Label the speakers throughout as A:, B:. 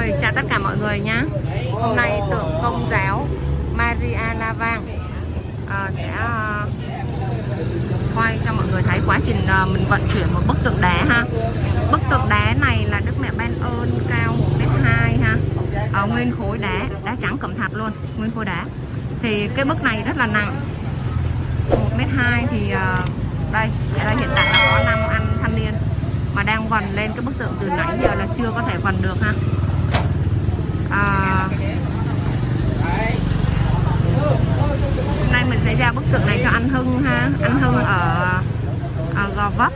A: Rồi, chào tất cả mọi người nhé Hôm nay tượng công giáo Maria Lavang à, ờ, sẽ ờ, à, quay cho mọi người thấy quá trình à, mình vận chuyển một bức tượng đá ha. Bức tượng đá này là Đức Mẹ Ban ơn cao 1m2 ha. À, Nguyên khối đá, đá trắng cẩm thạch luôn, nguyên khối đá. Thì cái bức này rất là nặng. 1m2 thì à, đây, đây hiện tại là có 5 anh thanh niên mà đang vần lên cái bức tượng từ nãy giờ là chưa có thể vần được ha à, hôm nay mình sẽ giao bức tượng này cho anh Hưng ha. Anh Hưng ở, ở Gò Vấp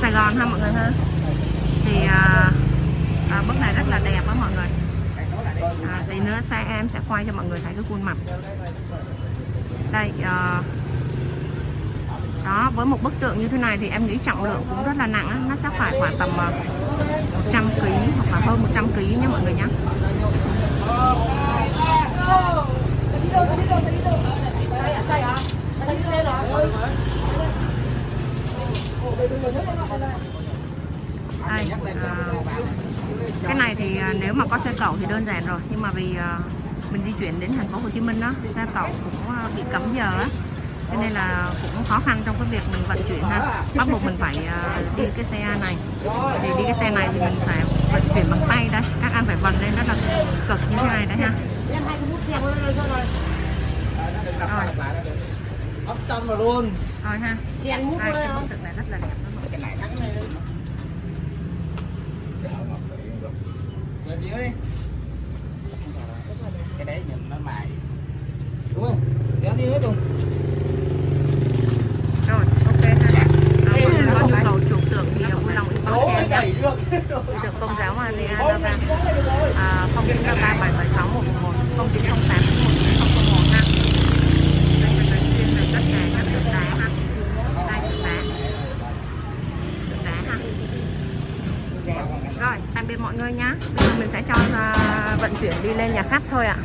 A: Sài Gòn ha mọi người ha. Thì à, à, bức này rất là đẹp đó mọi người. À, tí nữa sẽ em sẽ quay cho mọi người thấy cái khuôn mặt. Đây à, đó với một bức tượng như thế này thì em nghĩ trọng lượng cũng rất là nặng á. nó chắc phải khoảng tầm à, 100 kg hoặc là hơn 100 kg nhé mọi người nhé đây, à, cái này thì à, nếu mà có xe cẩu thì đơn giản rồi. Nhưng mà vì à, mình di chuyển đến thành phố Hồ Chí Minh đó xe cẩu cũng à, bị cấm giờ á. Cho nên là cũng khó khăn trong cái việc mình vận chuyển ha. Bắt buộc mình phải à, đi cái xe này. Thì đi cái xe này thì mình phải vận chuyển bằng tay đấy, các anh phải vận lên rất là cực như thế này đấy ha. Rồi
B: trong rồi luôn
A: rồi ha
B: chèn mút lên
A: cái bức tượng này rất là đẹp đó
B: cái này thắng chị ơi cái đấy nhìn nó mài đúng không kéo đi hết luôn
A: rồi ok ha à, có nhu cầu chuộng tượng thì vui lòng inbox em nhé tượng công giáo Maria à, 0933 776 111 0908 11001 ha đây mình là chuyên về tất cả các tượng đá ha đây tượng đá tượng đá ha rồi tạm biệt mọi người nhá. Bây giờ mình sẽ cho uh, vận chuyển đi lên nhà khách thôi ạ.